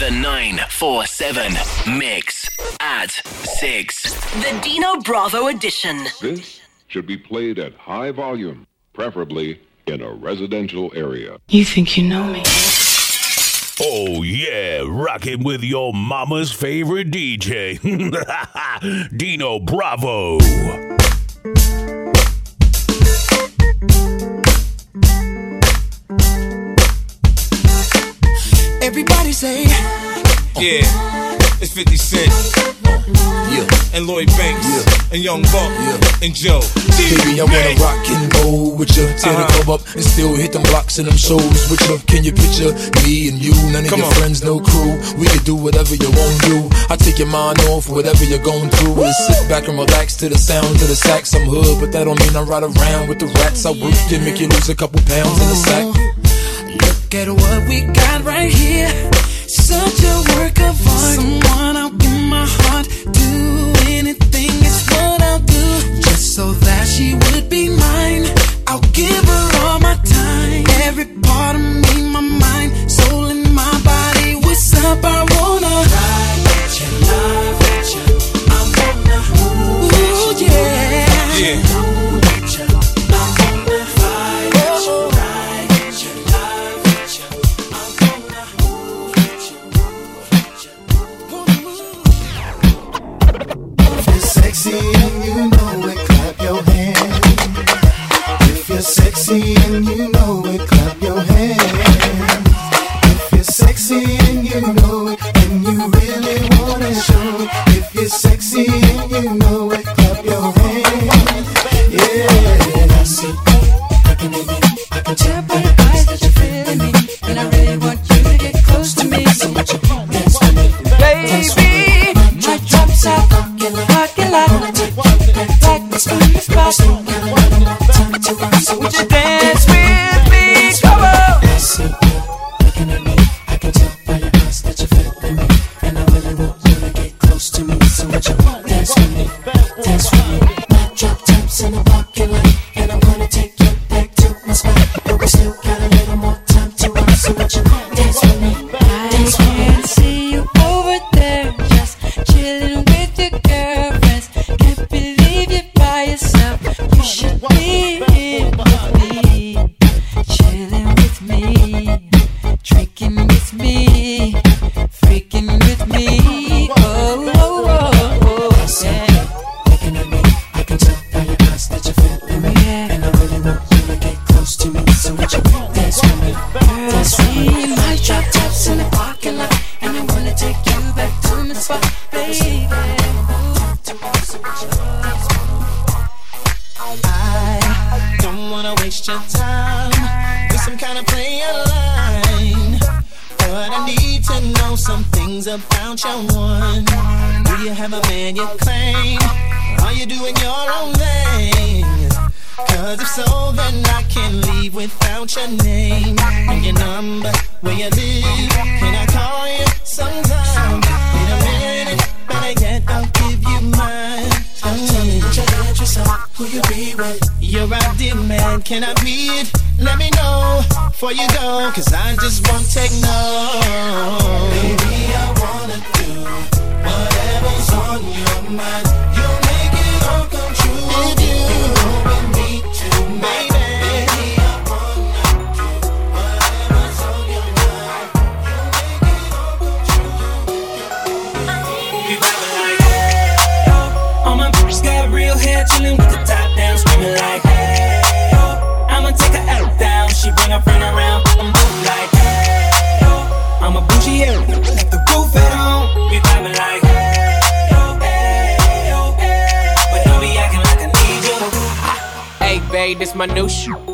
The 947 Mix at 6. The Dino Bravo edition. This should be played at high volume, preferably in a residential area. You think you know me? Oh yeah, rocking with your mama's favorite DJ, Dino Bravo. Everybody say, Yeah, it's 50 Cent. yeah. And Lloyd Banks. Yeah. And Young Buck. Yeah. And Joe. Baby, I wanna rock and roll with you. Tear the Uh-huh. club up and still hit them blocks and them shows with you. Can you picture me and you? None of Come your on. friends, no crew. We can do whatever you want to do. I take your mind off whatever you're going through. And sit back and relax to the sound of the sax. I'm hood, but that don't mean I ride around with the rats. I work to make you lose a couple pounds in the sack. Look at what we got right here. Such a work of art. Someone I'll give my heart. Do anything, it's what I'll do. Just so that she would be mine. I'll give her all my time. Every part of me, my mind, soul, and my body. What's up? I wanna you know it, clap your hands. Cause if so, then I can't leave without your name and your number, where you live. Can I call you sometime? In a minute, better yet, I'll give you mine. Tell me what your address is, who you be with. Your ideal man, can I be it? Let me know before you go, cause I just won't take no. Baby, I wanna do whatever's on your mind. You hair, with the top down, screaming like, hey, yo. I'ma take her out down, she bring her friend around, I'm both like, hey, yo. I'm a bougie area, like the roof at home. We vibing like, hey, yo, hey, yo, hey. But don't be acting like I need you. Hey, babe, this my new shoe.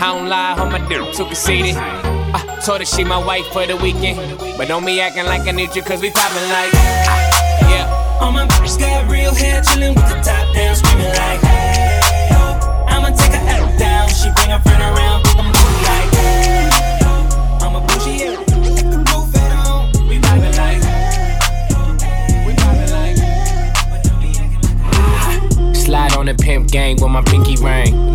I don't lie, on my dick, too conceited. I told her she my wife for the weekend. But don't be acting like I need you, cause we poppin' like. ah. Yeah. All my bitches got real hair, chillin' with the top down, screaming like, hey, oh. I'ma take her L down. She bring her friend around, think I'm cool like, hey, oh. I'm a bougie, yeah. The roof at home, we vibing like, we vibing like, but don't acting like. Slide on the pimp gang with my pinky ring.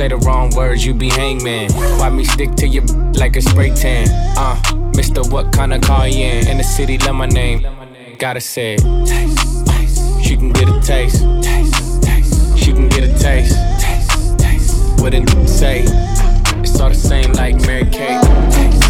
Say the wrong words, you be hangman. Why me stick to you like a spray tan? Uh, Mister, what kind of car you in? In the city, love my name. Gotta say it. She can get a taste. She can get a taste. Taste, taste. What it say? It's all the same like Mary Kate. Taste.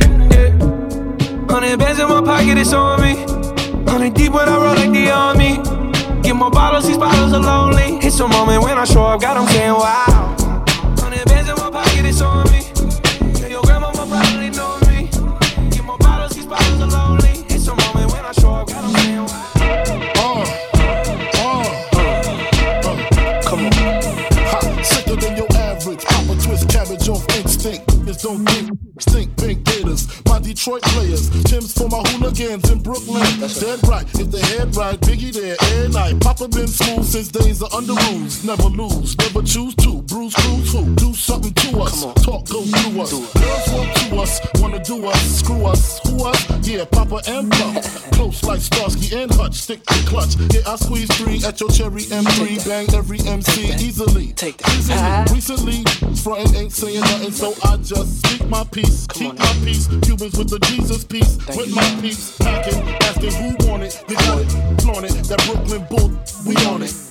Hundred bands in my pocket, it's on me. Hundred deep when I roll like the army. Get more bottles, these bottles are lonely. It's a moment when I show up, got them saying wow. Detroit players. Timbs for my hooligans in Brooklyn. Dead right. If they head right, Biggie there every night. Papa been smooth since days of Underoos. Never lose. Never choose to. Bruce Cruz who? Do something to us. Talk go through us. Girls want to us. Wanna do us. Screw us. Who us? Yeah, Papa and Puff. Close like Starsky and Hutch. Stick to clutch. Yeah, I squeeze three at your cherry M3. Bang every MC easily. Take that. Easily. Recently, frontin' ain't saying nothing, so I just speak my peace. Keep my peace. Cubans with the Jesus peace. With my peace. Packing, asking who want it. They got it. Flaunt it. That Brooklyn bull, we on it.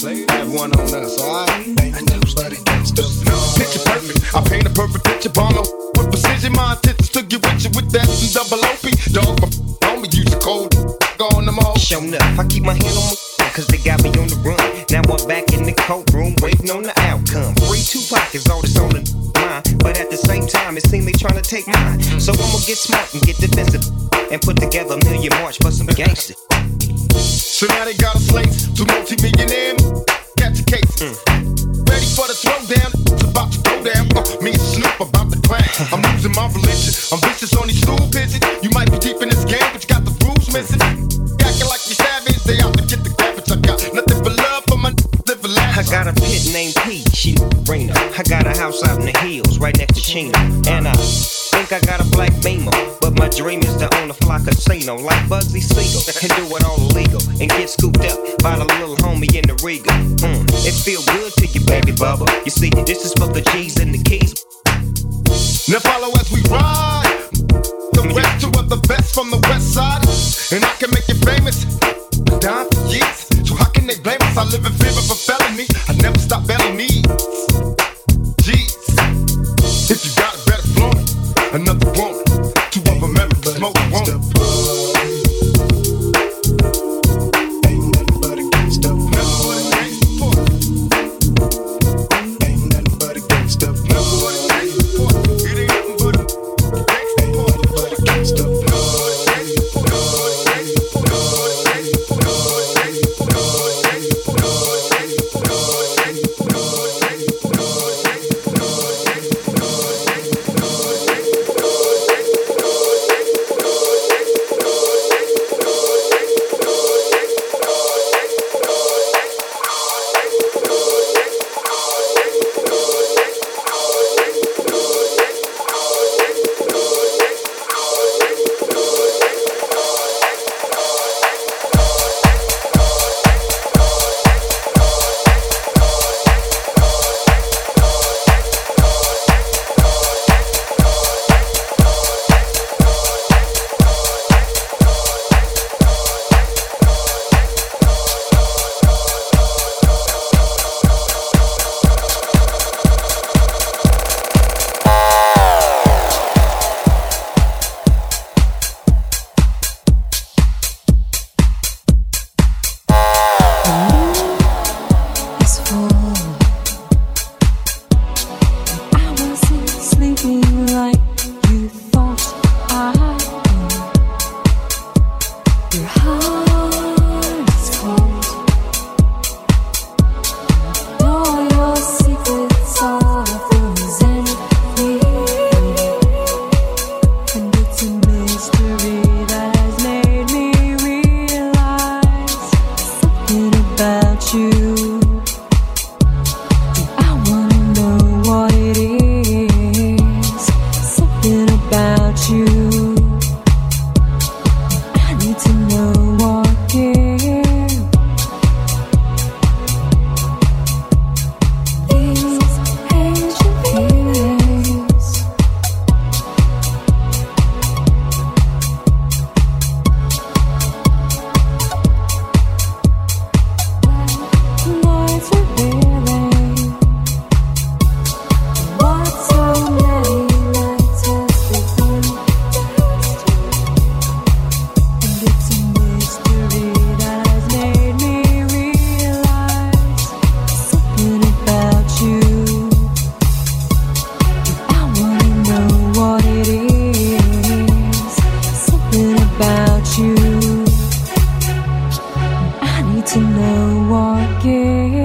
Have one on us, alright? Picture perfect. I paint a perfect picture, bomber with precision. My intentions to get you with that double OP. Dog, my homie, use code. Go on them all. Up, I keep my hand on my cause they got me on the run. Now I'm back in the courtroom waiting on the outcome. Free two pockets, all this on the mind. But at the same time, it seems they trying to take mine. So I'ma get smart and get defensive and put together a million march for some gangsters. So now they got a slate to multi-millionaire catch a case. Ready for the throwdown, it's about to go down. Uh, me and Snoop about to clash. I'm losing my religion. I'm vicious on these stool pigeons. You might be deep in this game, but you got the rules missing. Acting like you savage, they out to get the garbage. I got nothing but love for my live I got a pit named P, she Rena. I got a house out in the hills, right next to Chino. And I think I got a black beamer, dream is to own a fly casino like Bugsy Siegel and do it all illegal and get scooped up by the little homie in the Regal. Mm, it feel good to you, baby bubba. You see, this is for the G's and the keys. Now follow as we ride. The rest two of the best from the west side. And I can make you famous. Down for years. So how can they blame us? I live in fear of a felony. I never stop belly needs. Jeez. If you got it, better it. Another woman. Ever to know again.